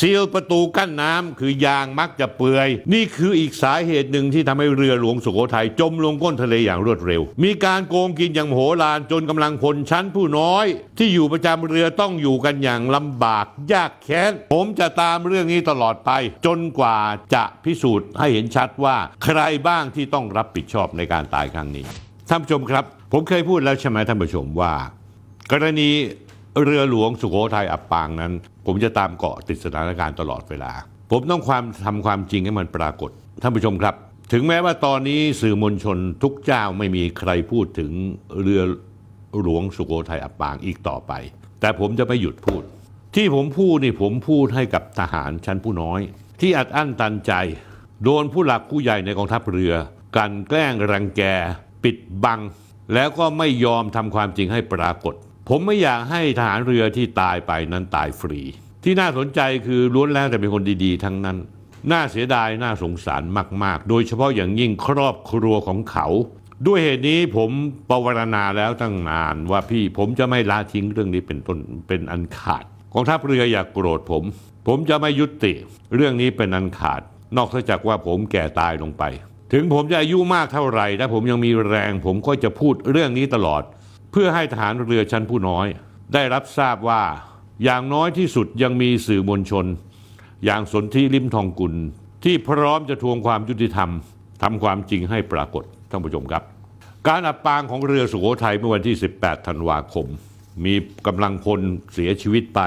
ซีลประตูกั้นน้ำคือยางมักจะเปื่อย นี่คืออีกสาเหตุหนึ่งที่ทำให้เรือหลวงสุโขทัยจมลงก้นทะเลอย่างรวดเร็ว มีการโกงกินอย่างโหฬารจนกำลังพลชั้นผู้น้อย ที่อยู่ประจำเรือต้องอยู่กันอย่างลำบากยากแค้น ผมจะตามเรื่องนี้ตลอดไป จนกว่าจะพิสูจน์ให้เห็นชัดว่าใครบ้างที่ต้องรับผิดชอบในการตายครั้งนี้ท่านผู้ชมครับ ผมเคยพูดแล้วใช่ไหมท่านผู้ชมว่า กรณี เรือหลวงสุโขทัยอับปางนั้น ผมจะตามเกาะติดสถานการณ์ตลอดเวลา ผมต้องความทำความจริงให้มันปรากฏ ท่านผู้ชมครับ ถึงแม้ว่าตอนนี้สื่อมวลชนทุกเจ้าไม่มีใครพูดถึงเรือหลวงสุโขทัยอับปางอีกต่อไป แต่ผมจะไม่หยุดพูด ที่ผมพูดนี่ผมพูดให้กับทหารชั้นผู้น้อย ที่อัดอั้นตันใจ โดนผู้หลักผู้ใหญ่ในกองทัพเรือกลันแกล้งรังแก ปิดบัง แล้วก็ไม่ยอมทำความจริงให้ปรากฏ ผมไม่อยากให้ทหารเรือที่ตายไปนั้นตายฟรี ที่น่าสนใจคือล้วนแล้วแต่เป็นคนดีๆ ทั้งนั้น น่าเสียดายน่าสงสารมาก ๆ โดยเฉพาะอย่างยิ่งครอบครัวของเขา ด้วยเหตุนี้ผมปวารณาแล้วตั้งนานว่าพี่ผมจะไม่ละทิ้งเรื่องนี้เป็นต้นเป็นอันขาดกองทัพเรืออย่ากโกรธผม ผมจะไม่ยุติ เรื่องนี้เป็นอันขาด นอกจากว่าผมแก่ตายลงไป ถึงผมจะอายุมากเท่าไหร่ถ้าผมยังมีแรง ผมก็จะพูดเรื่องนี้ตลอด เพื่อให้ทหารเรือชั้นผู้น้อย ได้รับทราบว่าอย่างน้อยที่สุดยังมีสื่อมวลชน อย่างสนธิลิมทองกุล ที่พร้อมจะทวงความยุติธรรมทำความจริงให้ปรากฏท่านผู้ชมครับ การอับปางของเรือสุโขทัยเมื่อวันที่ 18 ธันวาคม มีกำลังพลเสียชีวิตไป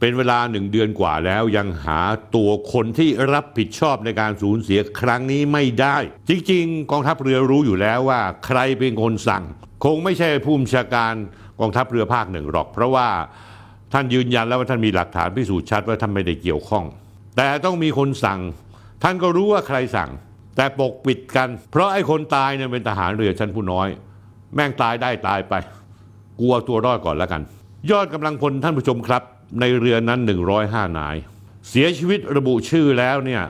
เป็นเวลาหนึ่งเดือนกว่าแล้วยังหาตัวคนที่รับผิดชอบในการสูญเสียครั้งนี้ไม่ได้ จริงๆ กองทัพเรือรู้อยู่แล้วว่า ใครเป็นคนสั่ง คงไม่ใช่ผู้บัญชาการกองทัพเรือภาคหนึ่งหรอก เพราะว่าท่านยืนยันแล้วว่าท่านมีหลักฐานพิสูจน์ชัดว่าท่านไม่ได้เกี่ยวข้อง แต่ต้องมีคนสั่ง ท่านก็รู้ว่าใครสั่ง แต่ปกปิดกัน เพราะไอ้คนตายเนี่ยเป็นทหารเรือชั้นผู้น้อย แม่งตายได้ตายไป กลัวตัวรอดก่อนแล้วกัน ยอดกำลังพลท่านผู้ชมครับ ในเรือนั้น 105 นาย เสียชีวิตระบุชื่อแล้วเนี่ย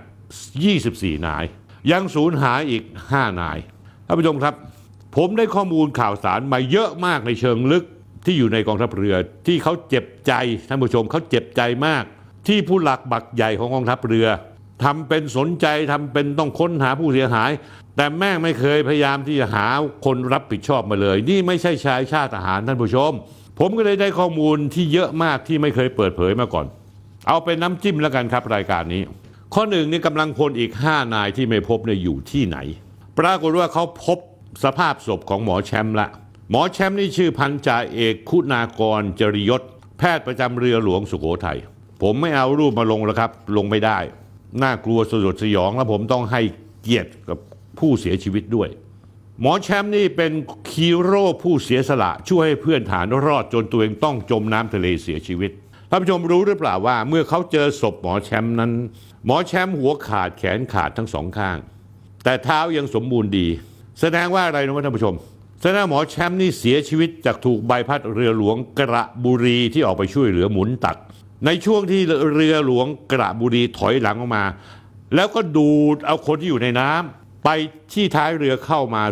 24 นาย ยังสูญหายอีก 5 นายท่านผู้ชมครับ ผมได้ข้อมูลข่าวสารมาเยอะมากในเชิงลึกที่อยู่ในกองทัพเรือที่เขาเจ็บใจท่านผู้ชมเขาเจ็บใจมาก ที่ผู้หลักบักใหญ่ของกองทัพเรือทำเป็นสนใจทำเป็นต้องค้นหาผู้เสียหาย แต่แม่งไม่เคยพยายามที่จะหาคนรับผิดชอบมาเลย นี่ไม่ใช่ชายชาติทหารท่านผู้ชม ผมก็เลยได้ข้อมูลที่เยอะมากที่ไม่เคยเปิดเผยมาก่อน เอาเป็นน้ำจิ้มแล้วกันครับรายการนี้ ข้อหนึ่งนี่กำลังพลอีก 5 นายที่ไม่พบเนี่ยอยู่ที่ไหน ปรากฏว่าเขาพบสภาพศพของหมอแชมป์ละ หมอแชมป์นี่ชื่อพันจ่าเอกคุณากรจริยศ แพทย์ประจำเรือหลวงสุโขทัยผมไม่เอารูปมาลงแล้วครับ ลงไม่ได้ น่ากลัวสยดสยองแล้วผมต้องให้เกียรติกับผู้เสียชีวิตด้วย หมอแชมป์นี่เป็นคีโร่ผู้เสียสละ ช่วยให้เพื่อนฐานรอดจนตัวเองต้องจมน้ำทะเลเสียชีวิตท่านผู้ชมรู้หรือเปล่าว่า เมื่อเขาเจอศพหมอแชมป์นั้น หมอแชมป์หัวขาดแขนขาดทั้งสองข้าง แต่เท้ายังสมบูรณ์ดี แสดงว่าอะไรนะท่านผู้ชมแสดงหมอแชมป์นี่เสียชีวิตจากถูกใบพัดเรือหลวงกระบุรีที่ออกไปช่วยเหลือหมุนตักในช่วงที่เรือหลวงกระบุรีถอยหลังออกมา แล้วก็ดูดเอาคนที่อยู่ในน้ำ ไปที่ท้ายเรือเข้ามา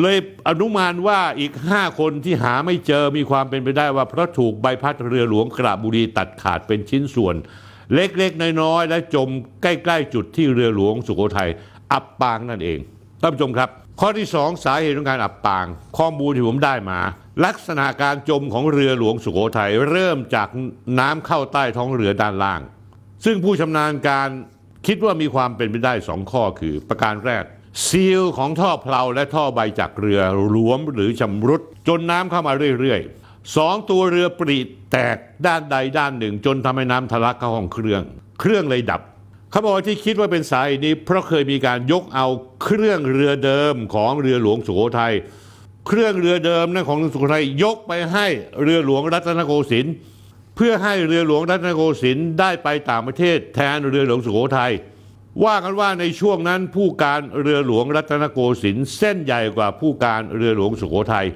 เลยอนุมานว่าอีก 5 คนที่หาไม่เจอมีความเป็นไปได้ว่าเพราะถูกใบพัดเรือหลวงกระบุรีตัดขาดเป็นชิ้นส่วน เล็กๆ น้อยๆ และจมใกล้ๆ จุดที่เรือหลวงสุโขทัยอับปางนั่นเองท่านผู้ชมครับ ข้อที่ 2 สาเหตุของการอับปาง ข้อมูลที่ผมได้มา ลักษณะการจมของเรือหลวงสุโขทัยเริ่มจากน้ำเข้าใต้ท้องเรือด้านล่าง ซึ่งผู้ชำนาญการคิดว่ามีความเป็นไปได้สองข้อคือประการแรก ซีลของท่อเพลาและท่อใบจากเรือหลวมหรือชำรุด จนน้ำเข้ามาเรื่อยๆสองตัวเรือปริแตกด้านใดด้านหนึ่ง จนทำให้น้ำทะลักเข้าห้องเครื่อง เครื่องเลยดับเขาบอกว่าที่คิดว่าเป็นสาเหตุนี้ เพราะเคยมีการยกเอาเครื่องเรือเดิมของเรือหลวงสุโขทัยเครื่องเรือเดิมนั่นของสุโขทัยยกไปให้เรือหลวงรัตนโกสินทร์เพื่อให้เรือหลวงรัตนโกสินทร์ได้ไปต่างประเทศแทนเรือหลวงสุโขทัย ว่ากันว่าในช่วงนั้นผู้การเรือหลวงรัตนโกสินทร์เส้นใหญ่กว่าผู้การเรือหลวงสุโขทัย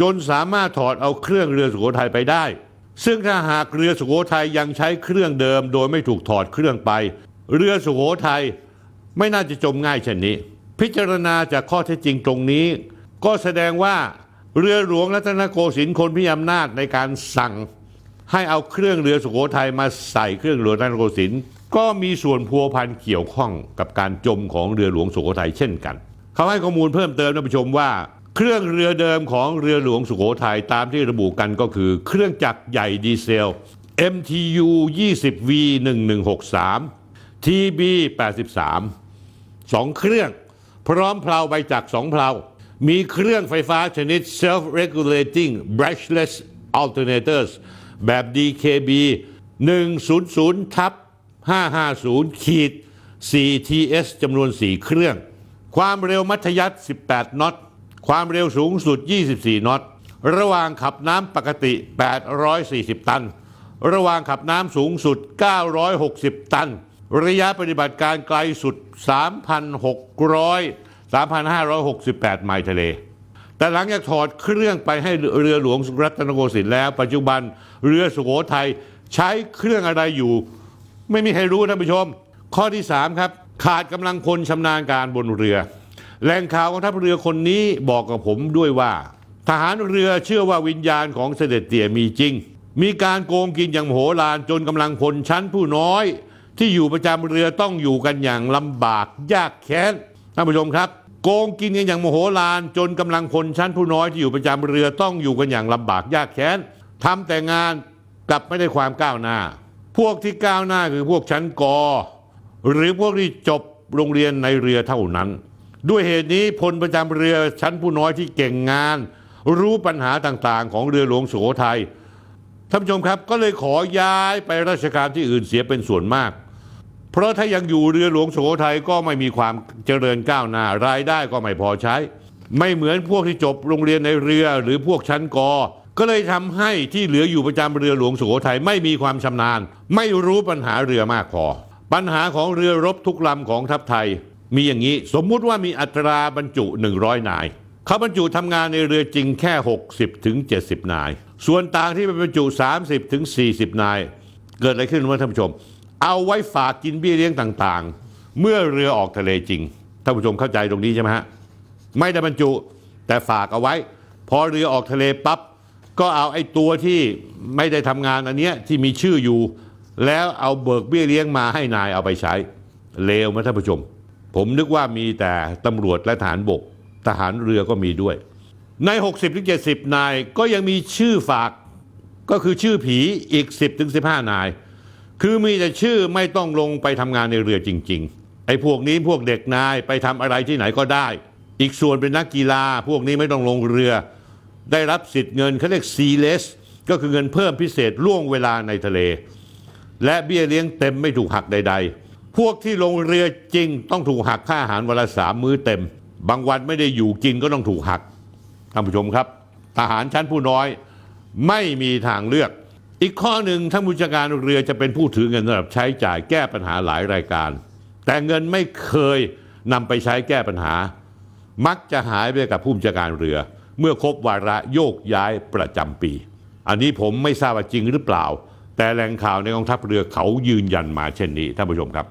จนสามารถถอดเอาเครื่องเรือสุโขทัยไปได้ ซึ่งถ้าหากเรือสุโขทัยยังใช้เครื่องเดิม โดยไม่ถูกถอดเครื่องไป เรือสุโขทัยไม่น่าจะจมง่ายเช่นนี้ พิจารณาจากข้อเท็จจริงตรงนี้ ก็แสดงว่าเรือหลวงรัตนโกสินทร์คนมีอำนาจในการสั่ง ให้เอาเครื่องเรือสุโขทัยมาใส่เครื่องเรือรัตนโกสินทร์ ก็มีส่วนพัวพันเกี่ยวข้องกับการจมของเรือหลวงสุโขทัยเช่นกัน เขาให้ข้อมูลเพิ่มเติมท่านผู้ชมว่า เครื่องเรือเดิมของเรือหลวงสุโขทัยตามที่ระบุกันก็คือ เครื่องจักรใหญ่ดีเซล MTU 20V 1163 TB 83 สองเครื่อง พร้อมเพลาใบจักรสองเพลา มีเครื่องไฟฟ้าชนิด self-regulating brushless alternators แบบ DKB 100ทับ 550ขีด 4TS จำนวน 4 เครื่อง ความเร็วมัธยัสถ์18 น็อต ความเร็วสูงสุด 24 น็อต ระหว่างขับน้ำปกติ 840 ตัน ระหว่างขับน้ำสูงสุด 960 ตัน ระยะปฏิบัติการไกลสุด 3,600 3,568 ไมล์ทะเล แต่หลังจากถอดเครื่องไปให้เรือหลวงรัตนโกสินทร์แล้ว ปัจจุบันเรือสุโขทัยใช้เครื่องอะไรอยู่ ไม่มีใครรู้ท่านผู้ชม ข้อที่ 3 ครับ ขาดกำลังพลชำนาญการบนเรือ แหล่งข่าวของทัพเรือคนนี้บอกกับผมด้วยว่า ทหารเรือเชื่อว่าวิญญาณของเสด็จเตี่ยมีจริง มีการโกงกินอย่างโหฬารจนกำลังพลชั้นผู้น้อย ที่อยู่ประจำเรือต้องอยู่กันอย่างลำบากยากแค้นท่านผู้ชมครับโกงกินกันอย่างโมโหลานจนกำลังพลชั้นผู้น้อยที่อยู่ประจำเรือต้องอยู่กันอย่างลำบากยากแค้นทำแต่งานกลับไม่ได้ความก้าวหน้า พวกที่ก้าวหน้าคือพวกชั้นกอหรือพวกที่จบโรงเรียนในเรือเท่านั้น ด้วยเหตุนี้พลประจำเรือชั้นผู้น้อยที่เก่งงาน รู้ปัญหาต่างๆ ของเรือหลวงสุโขทัยท่านผู้ชมครับก็เลยขอย้ายไปราชการที่อื่นเสียเป็นส่วนมาก เพราะถ้ายังอยู่เรือหลวงสุโขทัยก็ไม่มีความเจริญก้าวหน้ารายได้ก็ไม่พอใช้ ไม่เหมือนพวกที่จบโรงเรียนในเรือหรือพวกชั้นกอ ก็เลยทำให้ที่เหลืออยู่ประจำเรือหลวงสุโขทัยไม่มีความชำนาญ ไม่รู้ปัญหาเรือมากพอ ปัญหาของเรือรบทุกลำของทัพไทย มีอย่างนี้สมมุติว่ามีอัตราบรรจุ 100 นายเขาบรรจุทำงานในเรือจริงแค่ 60ถึง70 นาย ส่วนต่างที่เป็นบรรจุ 30ถึง40 นาย เกิดอะไรขึ้นวะท่านผู้ชม เอาไว้ฝากกินเบี้ยเลี้ยงต่างๆ เมื่อเรือออกทะเลจริงท่านผู้ชมเข้าใจตรงนี้ใช่ไหมฮะไม่ได้บรรจุแต่ฝากเอาไว้ พอเรือออกทะเลปั๊บ ก็เอาไอ้ตัวที่ไม่ได้ทำงานอันเนี้ยที่มีชื่ออยู่ แล้วเอาเบิกเบี้ยเลี้ยงมาให้นายเอาไปใช้ เลวไหมท่านผู้ชม ผมนึกว่ามีแต่ตำรวจและทหารบก ทหารเรือก็มีด้วย ใน 60-70 นายก็ยังมีชื่อฝากก็คือชื่อผีอีก 10-15 นาย คือมีแต่ชื่อไม่ต้องลงไปทำงานในเรือจริง ๆ ไอ้พวกนี้พวกเด็กนายไปทำอะไรที่ไหนก็ได้ อีกส่วนเป็นนักกีฬาพวกนี้ไม่ต้องลงเรือ ได้รับสิทธิ์เงินเขาเรียกซีเลสก็คือเงินเพิ่มพิเศษล่วงเวลาในทะเล และเบี้ยเลี้ยงเต็มไม่ถูกหักใด ๆ พวกที่ลงเรือจริงต้องถูกหักค่าอาหารวันละสามมื้อเต็ม บางวันไม่ได้อยู่กินก็ต้องถูกหักท่านผู้ชมครับทหารชั้นผู้น้อยไม่มีทางเลือก อีกข้อหนึ่งท่านผู้จัดการเรือจะเป็นผู้ถือเงินสำหรับใช้จ่ายแก้ปัญหาหลายรายการ แต่เงินไม่เคยนำไปใช้แก้ปัญหา มักจะหายไปกับผู้จัดการเรือ เมื่อครบวาระโยกย้ายประจำปี อันนี้ผมไม่ทราบว่าจริงหรือเปล่า แต่แหล่งข่าวในกองทัพเรือเขายืนยันมาเช่นนี้ท่านผู้ชมครับ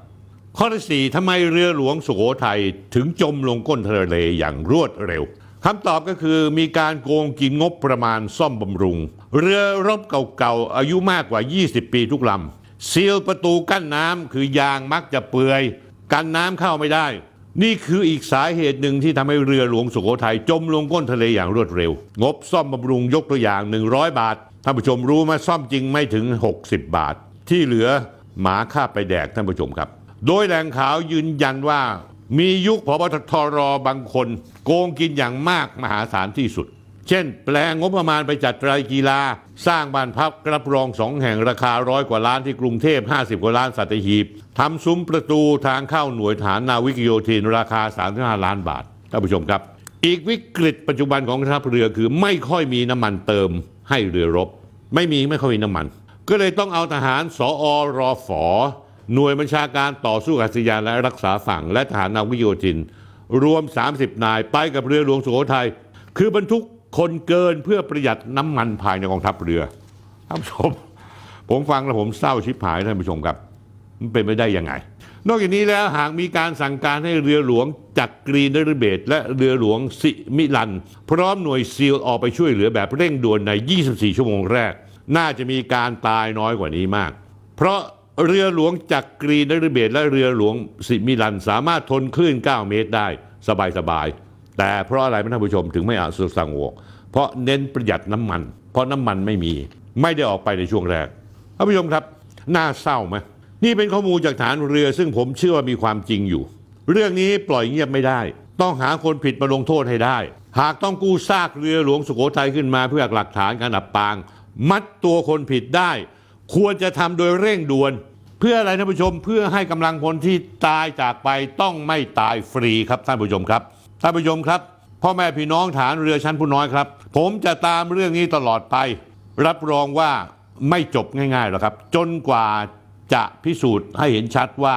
ข้อที่สี่ทำไมเรือหลวงสุโขทัยถึงจมลงก้นทะเลอย่างรวดเร็วคำตอบก็คือมีการโกงกินงบประมาณซ่อมบำรุง เรือรบเก่าๆอายุมากกว่า 20 ปีทุกลำซีลประตูกั้นน้ำคือยางมักจะเปื่อย กันน้ำเข้าไม่ได้ นี่คืออีกสาเหตุหนึ่งที่ทำให้เรือหลวงสุโขทัยจมลงก้นทะเลอย่างรวดเร็ว งบซ่อมบำรุงยกตัวอย่าง 100 บาท ท่านผู้ชมรู้ไหมซ่อมจริงไม่ถึง 60 บาท ที่เหลือหมาฆ่าไปแดกท่านผู้ชมครับ โดยแหล่งข่าวยืนยันว่ามียุคพบทรบางคน โกงกินอย่างมากมหาศาลที่สุด เช่น แปลงงบประมาณไปจัดรายกีฬา สร้างบ้านพักรับรองสองแห่งราคาร้อยกว่าล้านที่กรุงเทพ 50 กว่าล้านสัตหีบทำซุ้มประตูทางเข้าหน่วยฐานนาวิกโยธินราคา 35 ล้านบาทท่านผู้ชมครับ อีกวิกฤตปัจจุบันของทัพเรือคือไม่ค่อยมีน้ำมันเติมให้เรือรบ ไม่มีไม่ค่อยมีน้ำมัน ก็เลยต้องเอาทหารสอรอฝอหน่วยบัญชาการต่อสู้อากาศยานและรักษาฝั่งและทหารนาวิกโยธิน รวม 30 นายไปกับเรือหลวงสุโขทัยคือบรรทุก คนเกินเพื่อประหยัดน้ำมันภายในกองทัพเรือท่านผู้ชมผมฟังแล้วผมเศร้าชิบหายท่านผู้ชมครับ มันเป็นไปได้ยังไง นอกจากนี้แล้วหากมีการสั่งการให้เรือหลวงจักรีนฤเบศและเรือหลวงสิมิลัน พร้อมหน่วยซีลออกไปช่วยเหลือแบบเร่งด่วนใน 24 ชั่วโมงแรก น่าจะมีการตายน้อยกว่านี้มาก เพราะเรือหลวงจักรีนฤเบศและเรือหลวงสิมิลัน สามารถทนคลื่น 9 เมตรได้สบายๆ แต่เพราะอะไรท่านผู้ชมถึงไม่อาสุสังโวเพราะเน้นประหยัดน้ำมัน เพราะน้ำมันไม่มีไม่ได้ออกไปในช่วงแรกท่านผู้ชมครับ น่าเศร้าไหมนี่เป็นข้อมูลจากฐานเรือ ซึ่งผมเชื่อว่ามีความจริงอยู่ เรื่องนี้ปล่อยเงียบไม่ได้ ต้องหาคนผิดมาลงโทษให้ได้ หากต้องกู้ซากเรือหลวงสุโขทัยขึ้นมาเพื่อหลักฐานการอับปาง มัดตัวคนผิดได้ ควรจะทำโดยเร่งด่วน เพื่ออะไรท่านผู้ชมเพื่อให้กำลังพลที่ตายจากไปต้องไม่ตายฟรีครับท่านผู้ชมครับ ท่านผู้ชมครับ พ่อแม่พี่น้องฐานเรือชั้นผู้น้อยครับ ผมจะตามเรื่องนี้ตลอดไป รับรองว่าไม่จบง่ายๆหรอกครับ จนกว่าจะพิสูจน์ให้เห็นชัดว่า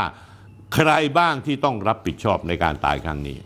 ใครบ้างที่ต้องรับผิดชอบในการตายครั้งนี้